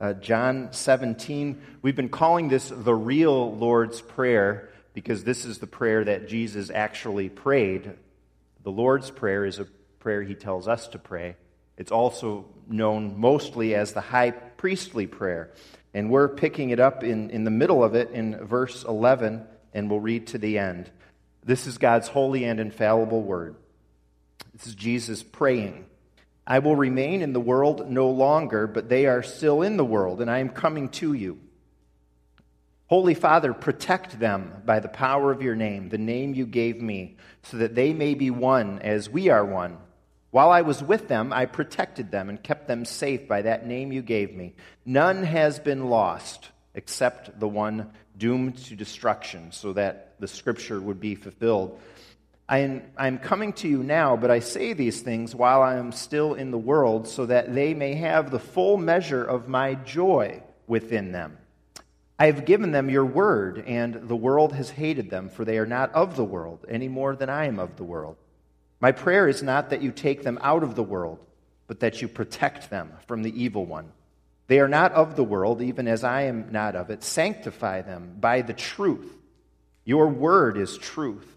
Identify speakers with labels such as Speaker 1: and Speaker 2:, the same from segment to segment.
Speaker 1: uh, John 17. We've been calling this the real Lord's Prayer because this is the prayer that Jesus actually prayed. The Lord's Prayer is a prayer he tells us to pray. It's also known mostly as the high priestly prayer. And we're picking it up in, in the middle of it in verse 11, and we'll read to the end. This is God's holy and infallible word. This is Jesus praying. I will remain in the world no longer, but they are still in the world, and I am coming to you. Holy Father, protect them by the power of your name, the name you gave me, so that they may be one as we are one. While I was with them, I protected them and kept them safe by that name you gave me. None has been lost except the one doomed to destruction, so that the scripture would be fulfilled. I am, coming to you now, but I say these things while I am still in the world, so that they may have the full measure of my joy within them. I have given them your word, and the world has hated them, for they are not of the world, any more than I am of the world. My prayer is not that you take them out of the world, but that you protect them from the evil one. They are not of the world, even as I am not of it. Sanctify them by the truth. Your word is truth.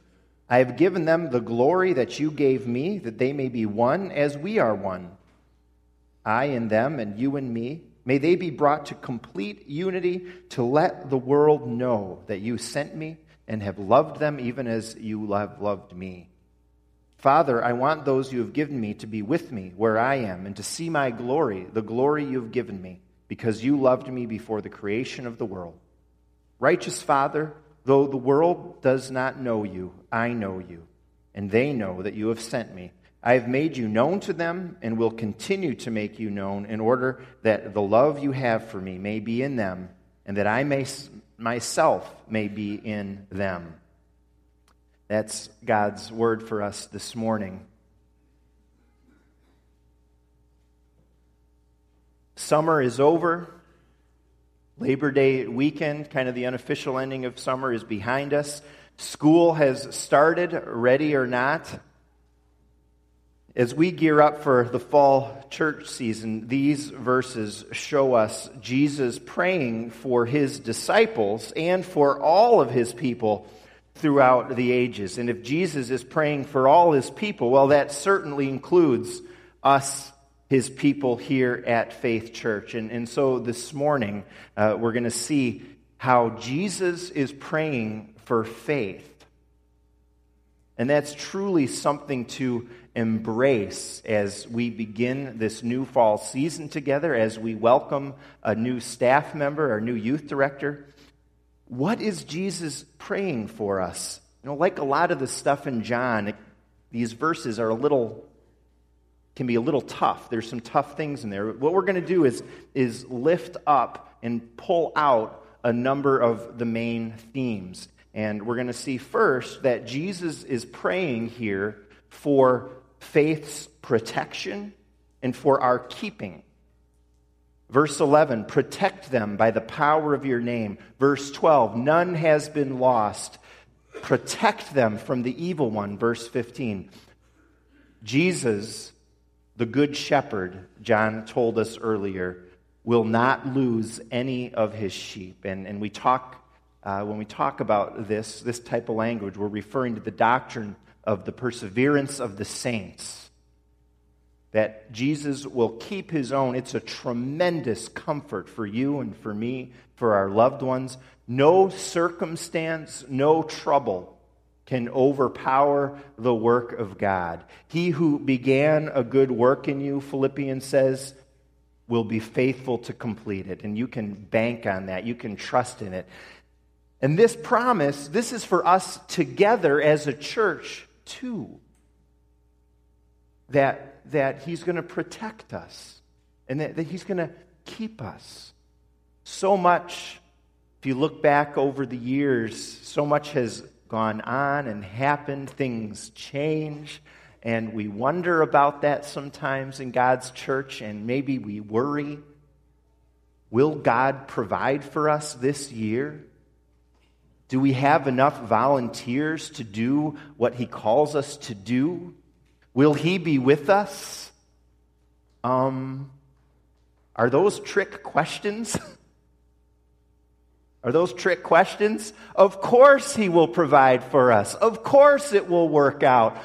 Speaker 1: I have given them the glory that you gave me, that they may be one as we are one. I and them, and you and me, may they be brought to complete unity to let the world know that you sent me and have loved them even as you have loved me. Father, I want those you have given me to be with me where I am and to see my glory, the glory you have given me, because you loved me before the creation of the world. Righteous Father, Though the world does not know you, I know you, and they know that you have sent me. I have made you known to them and will continue to make you known in order that the love you have for me may be in them and that I may myself may be in them. That's God's word for us this morning. Summer is over. Labor Day weekend, kind of the unofficial ending of summer, is behind us. School has started, ready or not. As we gear up for the fall church season, these verses show us Jesus praying for his disciples and for all of his people throughout the ages. And if Jesus is praying for all his people, well, that certainly includes us his people here at Faith Church. And, and so this morning, uh, we're going to see how Jesus is praying for faith. And that's truly something to embrace as we begin this new fall season together, as we welcome a new staff member, our new youth director. What is Jesus praying for us? You know, like a lot of the stuff in John, these verses are a little can be a little tough. There's some tough things in there. What we're going to do is, is lift up and pull out a number of the main themes. And we're going to see first that Jesus is praying here for faith's protection and for our keeping. Verse 11, protect them by the power of your name. Verse 12, none has been lost. Protect them from the evil one. Verse 15, Jesus the good shepherd, John told us earlier, will not lose any of his sheep. And, and we talk, uh, when we talk about this, this type of language, we're referring to the doctrine of the perseverance of the saints. That Jesus will keep his own. It's a tremendous comfort for you and for me, for our loved ones. No circumstance, no trouble can overpower the work of God. He who began a good work in you, Philippians says, will be faithful to complete it. And you can bank on that, you can trust in it. And this promise, this is for us together as a church, too. That, that He's going to protect us and that, that He's going to keep us. So much, if you look back over the years, so much has gone on and happened. Things change. And we wonder about that sometimes in God's church, and maybe we worry. Will God provide for us this year? Do we have enough volunteers to do what He calls us to do? Will He be with us? Um, are those trick questions? Are those trick questions? Of course, He will provide for us. Of course, it will work out.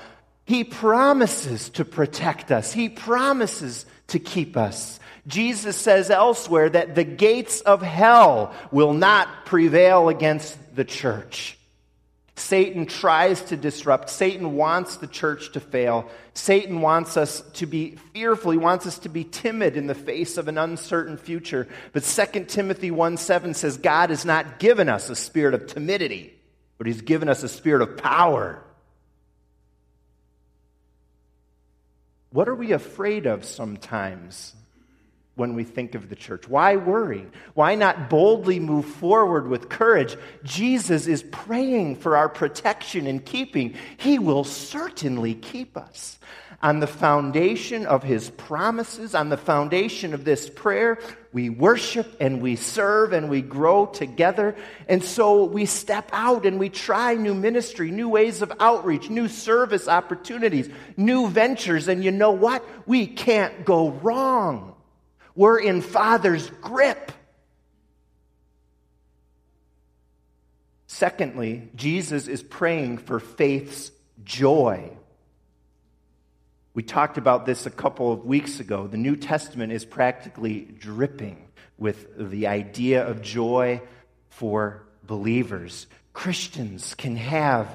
Speaker 1: He promises to protect us, He promises to keep us. Jesus says elsewhere that the gates of hell will not prevail against the church. Satan tries to disrupt. Satan wants the church to fail. Satan wants us to be fearful. He wants us to be timid in the face of an uncertain future. But 2 Timothy 1 7 says, God has not given us a spirit of timidity, but He's given us a spirit of power. What are we afraid of sometimes? When we think of the church? Why worry? Why not boldly move forward with courage? Jesus is praying for our protection and keeping. He will certainly keep us. On the foundation of his promises, on the foundation of this prayer, we worship and we serve and we grow together. And so we step out and we try new ministry, new ways of outreach, new service opportunities, new ventures. And you know what? We can't go wrong. We're in Father's grip. Secondly, Jesus is praying for faith's joy. We talked about this a couple of weeks ago. The New Testament is practically dripping with the idea of joy for believers. Christians can have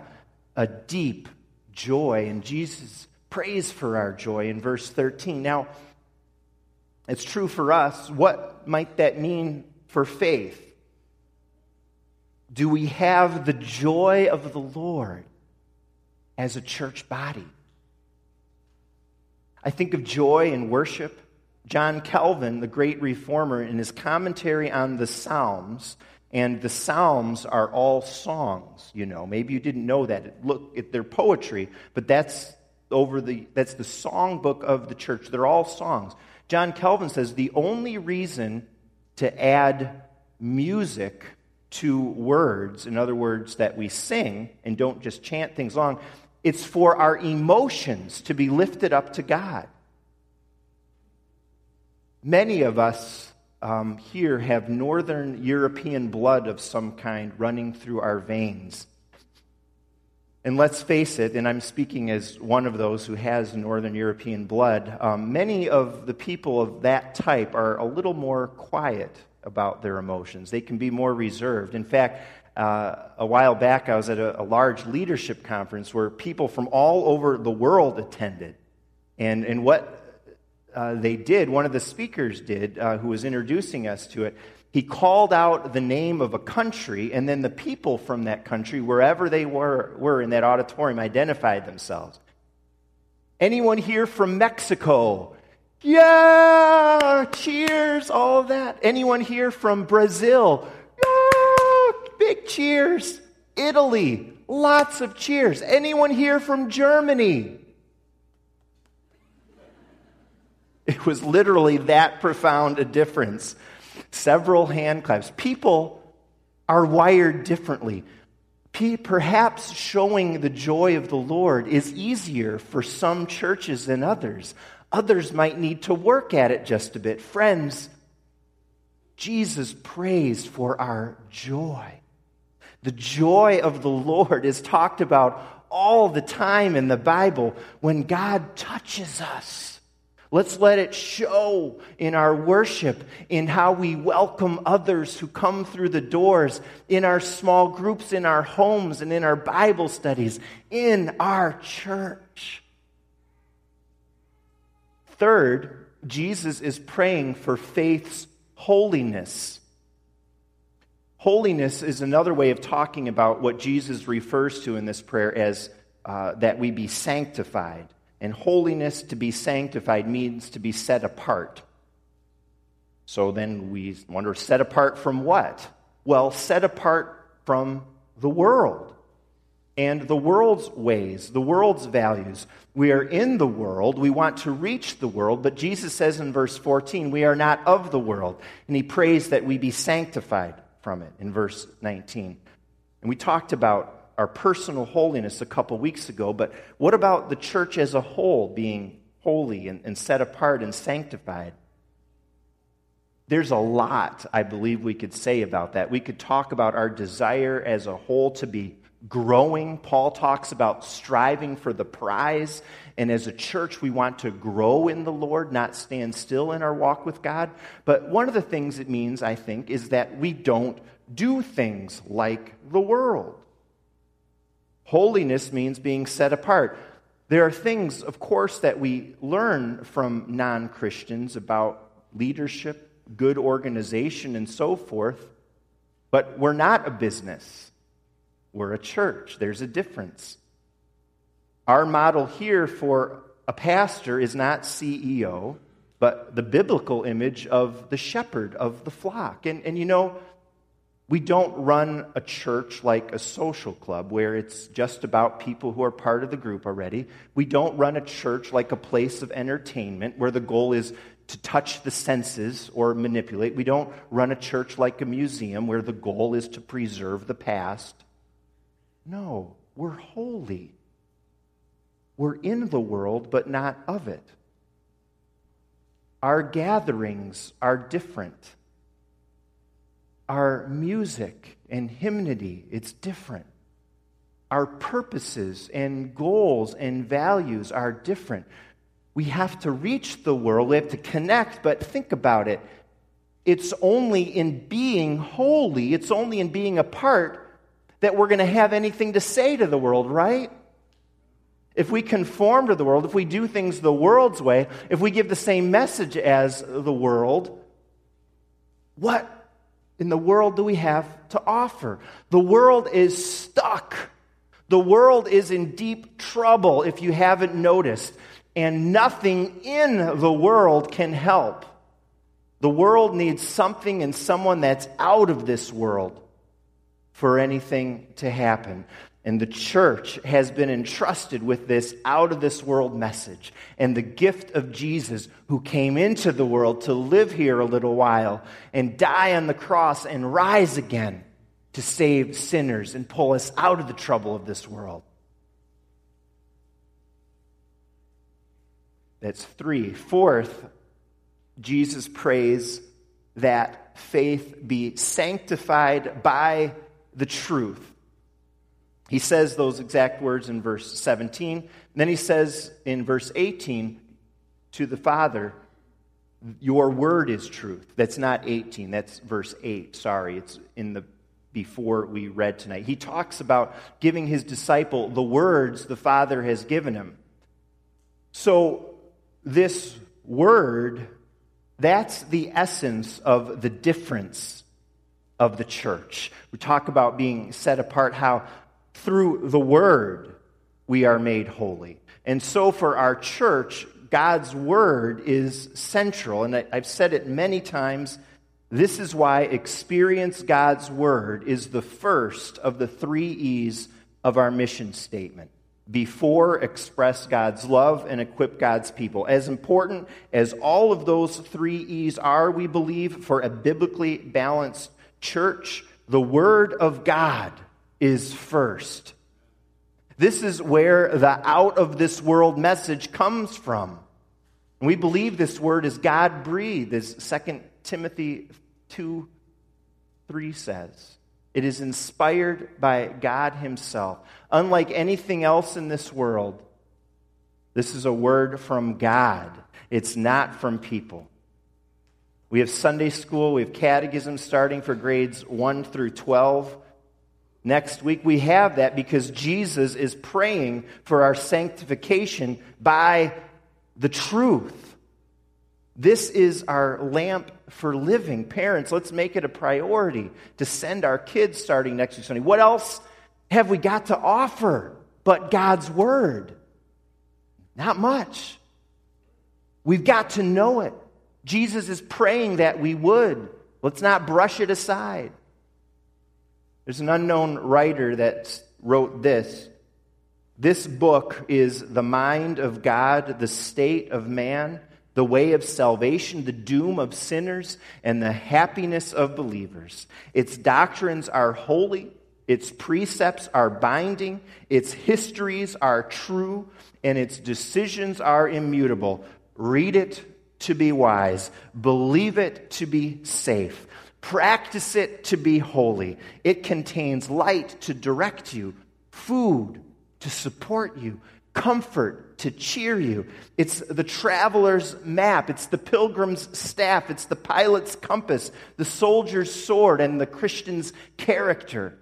Speaker 1: a deep joy, and Jesus prays for our joy in verse 13. Now, it's true for us. What might that mean for faith? Do we have the joy of the Lord as a church body? I think of joy and worship. John Calvin, the great reformer, in his commentary on the Psalms, and the Psalms are all songs, you know. Maybe you didn't know that. Look, they're poetry, but that's over the that's the songbook of the church. They're all songs. John Calvin says the only reason to add music to words, in other words, that we sing and don't just chant things along, it's for our emotions to be lifted up to God. Many of us um, here have Northern European blood of some kind running through our veins. And let's face it, and I'm speaking as one of those who has Northern European blood, um, many of the people of that type are a little more quiet about their emotions. They can be more reserved. In fact, uh, a while back, I was at a, a large leadership conference where people from all over the world attended. And, and what uh, they did, one of the speakers did, uh, who was introducing us to it, he called out the name of a country, and then the people from that country, wherever they were, were in that auditorium, identified themselves. Anyone here from Mexico? Yeah, cheers, all of that. Anyone here from Brazil? Yeah, big cheers. Italy, lots of cheers. Anyone here from Germany? It was literally that profound a difference several hand claps. People are wired differently. Perhaps showing the joy of the Lord is easier for some churches than others. Others might need to work at it just a bit. Friends, Jesus prays for our joy. The joy of the Lord is talked about all the time in the Bible when God touches us Let's let it show in our worship, in how we welcome others who come through the doors, in our small groups, in our homes, and in our Bible studies, in our church. Third, Jesus is praying for faith's holiness. Holiness is another way of talking about what Jesus refers to in this prayer as uh, that we be sanctified. And holiness, to be sanctified, means to be set apart. So then we wonder set apart from what? Well, set apart from the world and the world's ways, the world's values. We are in the world. We want to reach the world, but Jesus says in verse 14, we are not of the world. And he prays that we be sanctified from it in verse 19. And we talked about our personal holiness a couple weeks ago, but what about the church as a whole being holy and, and set apart and sanctified? There's a lot, I believe, we could say about that. We could talk about our desire as a whole to be growing. Paul talks about striving for the prize. And as a church, we want to grow in the Lord, not stand still in our walk with God. But one of the things it means, I think, is that we don't do things like the world. Holiness means being set apart. There are things, of course, that we learn from non Christians about leadership, good organization, and so forth, but we're not a business. We're a church. There's a difference. Our model here for a pastor is not CEO, but the biblical image of the shepherd of the flock. And, and you know, we don't run a church like a social club where it's just about people who are part of the group already. We don't run a church like a place of entertainment where the goal is to touch the senses or manipulate. We don't run a church like a museum where the goal is to preserve the past. No, we're holy. We're in the world, but not of it. Our gatherings are different. Our music and hymnody, it's different. Our purposes and goals and values are different. We have to reach the world, we have to connect, but think about it. It's only in being holy, it's only in being apart that we're going to have anything to say to the world, right? If we conform to the world, if we do things the world's way, if we give the same message as the world, what in the world do we have to offer? The world is stuck. The world is in deep trouble, if you haven't noticed, and nothing in the world can help. The world needs something and someone that's out of this world for anything to happen. And the church has been entrusted with this out of this world message and the gift of Jesus, who came into the world to live here a little while and die on the cross and rise again to save sinners and pull us out of the trouble of this world. That's three. Fourth, Jesus prays that faith be sanctified by the truth. He says those exact words in verse 17. Then he says in verse 18 to the Father, Your word is truth. That's not 18, that's verse 8. Sorry, it's in the before we read tonight. He talks about giving his disciple the words the Father has given him. So, this word, that's the essence of the difference of the church. We talk about being set apart, how through the word we are made holy. And so for our church, God's word is central. And I've said it many times. This is why experience God's word is the first of the three E's of our mission statement. Before, express God's love and equip God's people. As important as all of those three E's are, we believe, for a biblically balanced church, the Word of God is first. This is where the out of this world message comes from. And we believe this word is God breathed, as 2 Timothy 2 3 says. It is inspired by God Himself. Unlike anything else in this world, this is a word from God. It's not from people. We have Sunday school, we have catechism starting for grades 1 through 12. Next week, we have that because Jesus is praying for our sanctification by the truth. This is our lamp for living. Parents, let's make it a priority to send our kids starting next week Sunday. What else have we got to offer but God's Word? Not much. We've got to know it. Jesus is praying that we would. Let's not brush it aside. There's an unknown writer that wrote this. This book is the mind of God, the state of man, the way of salvation, the doom of sinners, and the happiness of believers. Its doctrines are holy, its precepts are binding, its histories are true, and its decisions are immutable. Read it to be wise, believe it to be safe, practice it to be holy. It contains light to direct you, food to support you, comfort to cheer you. It's the traveler's map, it's the pilgrim's staff, it's the pilot's compass, the soldier's sword, and the Christian's character.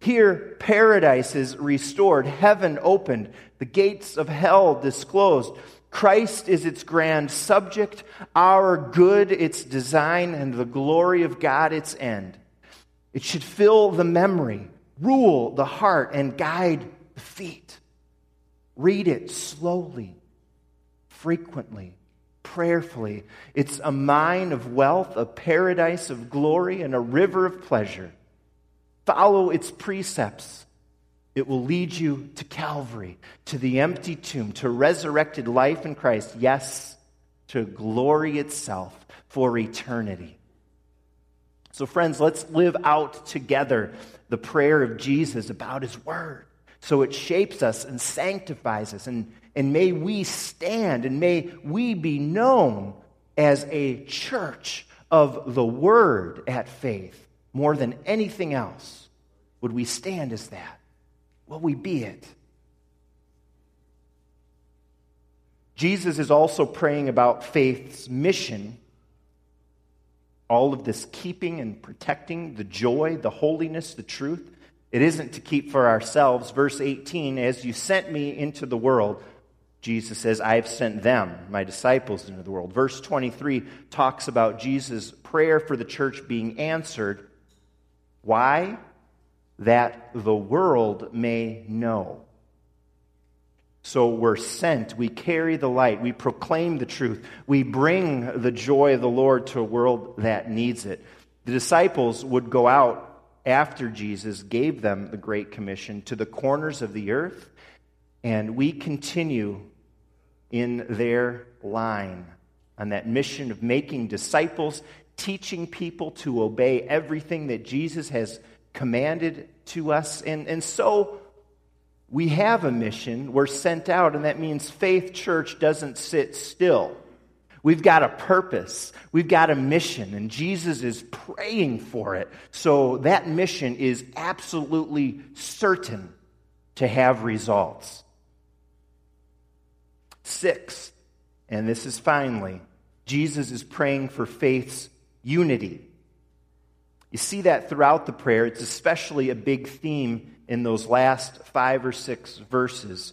Speaker 1: Here, paradise is restored, heaven opened, the gates of hell disclosed. Christ is its grand subject, our good its design, and the glory of God its end. It should fill the memory, rule the heart, and guide the feet. Read it slowly, frequently, prayerfully. It's a mine of wealth, a paradise of glory, and a river of pleasure. Follow its precepts it will lead you to Calvary, to the empty tomb, to resurrected life in Christ, yes, to glory itself for eternity. So, friends, let's live out together the prayer of Jesus about his word so it shapes us and sanctifies us. And, and may we stand and may we be known as a church of the word at faith more than anything else. Would we stand as that? Will we be it? Jesus is also praying about faith's mission. All of this keeping and protecting the joy, the holiness, the truth. It isn't to keep for ourselves. Verse 18, as you sent me into the world, Jesus says, I have sent them, my disciples, into the world. Verse 23 talks about Jesus' prayer for the church being answered. Why? That the world may know. So we're sent, we carry the light, we proclaim the truth, we bring the joy of the Lord to a world that needs it. The disciples would go out after Jesus gave them the Great Commission to the corners of the earth, and we continue in their line on that mission of making disciples, teaching people to obey everything that Jesus has commanded to us. And, and so we have a mission. We're sent out, and that means Faith Church doesn't sit still. We've got a purpose. We've got a mission, and Jesus is praying for it. So that mission is absolutely certain to have results. Six, and this is finally, Jesus is praying for faith's unity. You see that throughout the prayer. It's especially a big theme in those last five or six verses.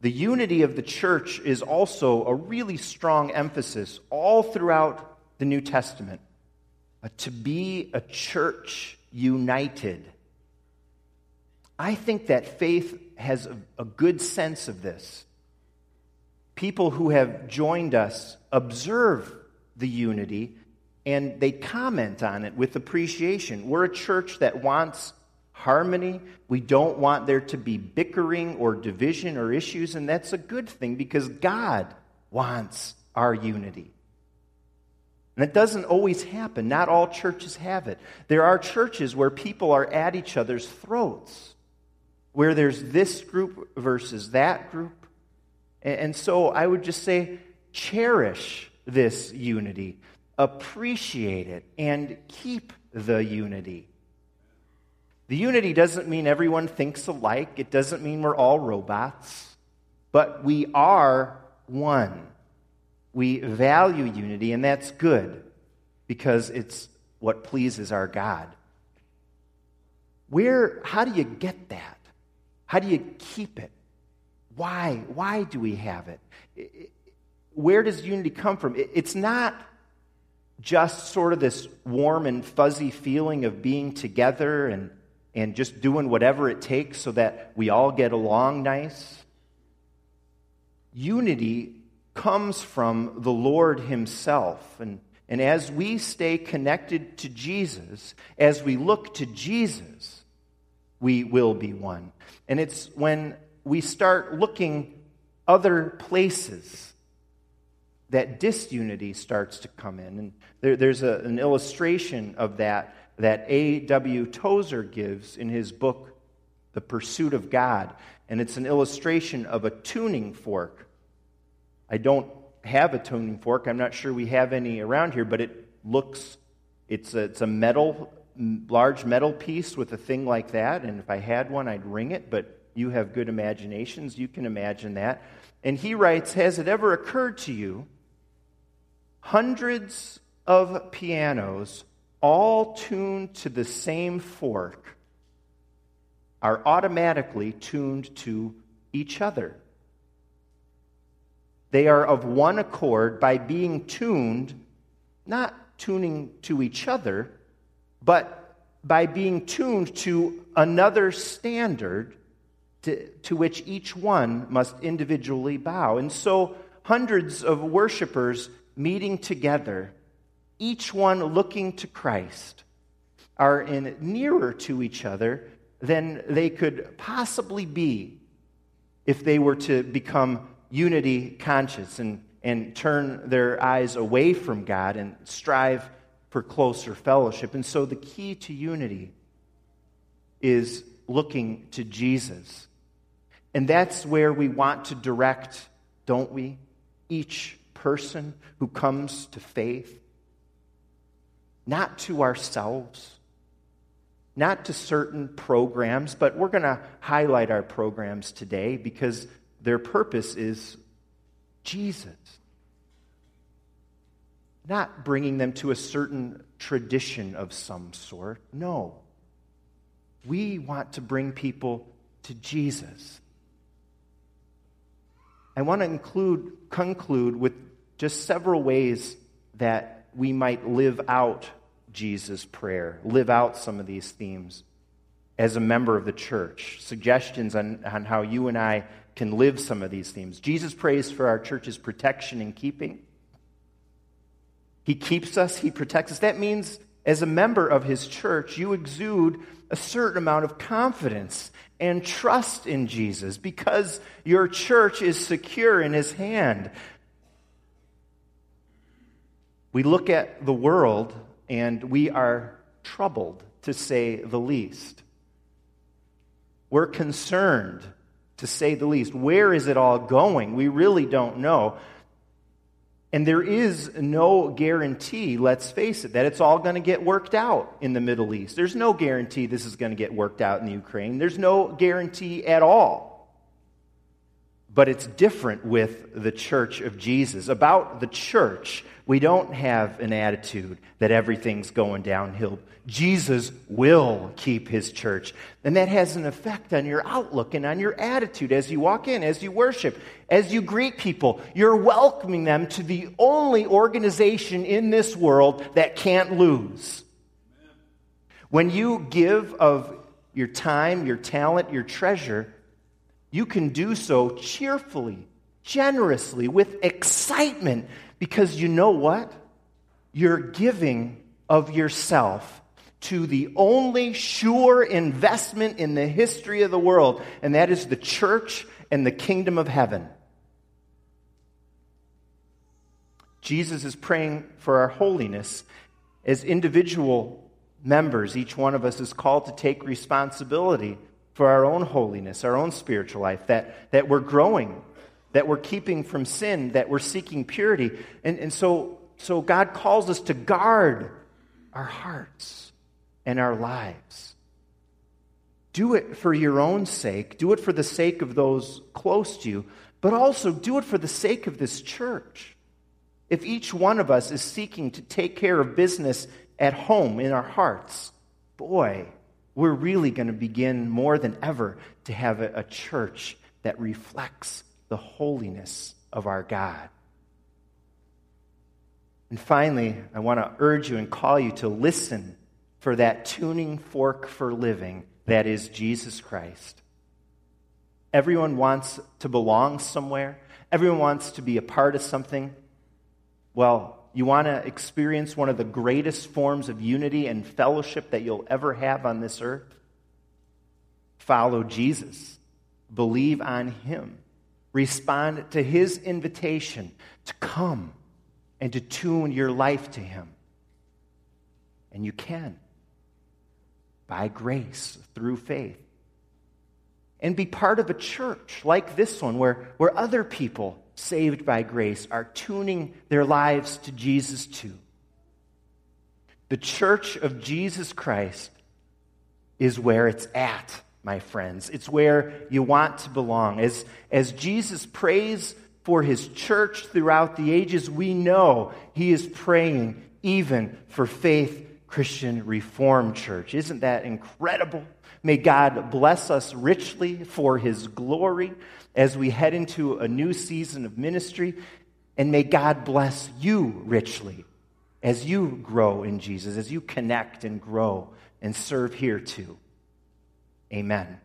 Speaker 1: The unity of the church is also a really strong emphasis all throughout the New Testament. Uh, to be a church united. I think that faith has a, a good sense of this. People who have joined us observe the unity and they comment on it with appreciation. We're a church that wants harmony. We don't want there to be bickering or division or issues, and that's a good thing because God wants our unity. And it doesn't always happen. Not all churches have it. There are churches where people are at each other's throats, where there's this group versus that group. And so I would just say, cherish this unity appreciate it, and keep the unity. The unity doesn't mean everyone thinks alike, it doesn't mean we're all robots, but we are one. We value unity, and that's good because it's what pleases our God. Where, how do you get that? How do you keep it? Why? Why do we have it? Where does unity come from? It's not just sort of this warm and fuzzy feeling of being together and, and just doing whatever it takes so that we all get along nice. Unity comes from the Lord Himself. And, and as we stay connected to Jesus, as we look to Jesus, we will be one. And it's when we start looking other places that disunity starts to come in. And there, there's a, an illustration of that that A.W. Tozer gives in his book, The Pursuit of God. And it's an illustration of a tuning fork. I don't have a tuning fork. I'm not sure we have any around here, but it looks, it's a, it's a metal, large metal piece with a thing like that. And if I had one, I'd ring it, but you have good imaginations. You can imagine that. And he writes Has it ever occurred to you? Hundreds of pianos, all tuned to the same fork, are automatically tuned to each other. They are of one accord by being tuned, not tuning to each other, but by being tuned to another standard to, to which each one must individually bow. And so, hundreds of worshipers meeting together, each one looking to Christ, are in nearer to each other than they could possibly be if they were to become unity conscious and, and turn their eyes away from God and strive for closer fellowship. And so the key to unity is looking to Jesus. And that's where we want to direct, don't we? Each person who comes to faith. Not to ourselves, not to certain programs, but we're going to highlight our programs today because their purpose is Jesus. Not bringing them to a certain tradition of some sort. No. We want to bring people to Jesus. I want to include, conclude with just several ways that we might live out Jesus' prayer, live out some of these themes as a member of the church. Suggestions on, on how you and I can live some of these themes. Jesus prays for our church's protection and keeping. He keeps us, He protects us. That means, as a member of His church, you exude a certain amount of confidence and trust in Jesus because your church is secure in His hand. We look at the world and we are troubled, to say the least. We're concerned, to say the least. Where is it all going? We really don't know. And there is no guarantee, let's face it, that it's all going to get worked out in the Middle East. There's no guarantee this is going to get worked out in the Ukraine. There's no guarantee at all. But it's different with the church of Jesus. About the church, we don't have an attitude that everything's going downhill. Jesus will keep his church. And that has an effect on your outlook and on your attitude as you walk in, as you worship, as you greet people. You're welcoming them to the only organization in this world that can't lose. When you give of your time, your talent, your treasure, you can do so cheerfully, generously, with excitement because you know what? You're giving of yourself to the only sure investment in the history of the world, and that is the church and the kingdom of heaven. Jesus is praying for our holiness as individual members. Each one of us is called to take responsibility for our own holiness, our own spiritual life, that, that we're growing that we're keeping from sin, that we're seeking purity. And, and so, so God calls us to guard our hearts and our lives. Do it for your own sake, do it for the sake of those close to you, but also do it for the sake of this church. If each one of us is seeking to take care of business at home in our hearts, boy, we're really going to begin more than ever to have a, a church that reflects the holiness of our God. And finally, I want to urge you and call you to listen for that tuning fork for living that is Jesus Christ. Everyone wants to belong somewhere. Everyone wants to be a part of something. Well, you want to experience one of the greatest forms of unity and fellowship that you'll ever have on this earth? Follow Jesus, believe on Him, respond to His invitation to come and to tune your life to Him. And you can by grace through faith. And be part of a church like this one where, where other people saved by grace are tuning their lives to Jesus too. The church of Jesus Christ is where it's at, my friends. It's where you want to belong. As, as Jesus prays for his church throughout the ages, we know he is praying even for faith Christian Reformed Church. Isn't that incredible? May God bless us richly for his glory as we head into a new season of ministry. And may God bless you richly as you grow in Jesus, as you connect and grow and serve here too. Amen.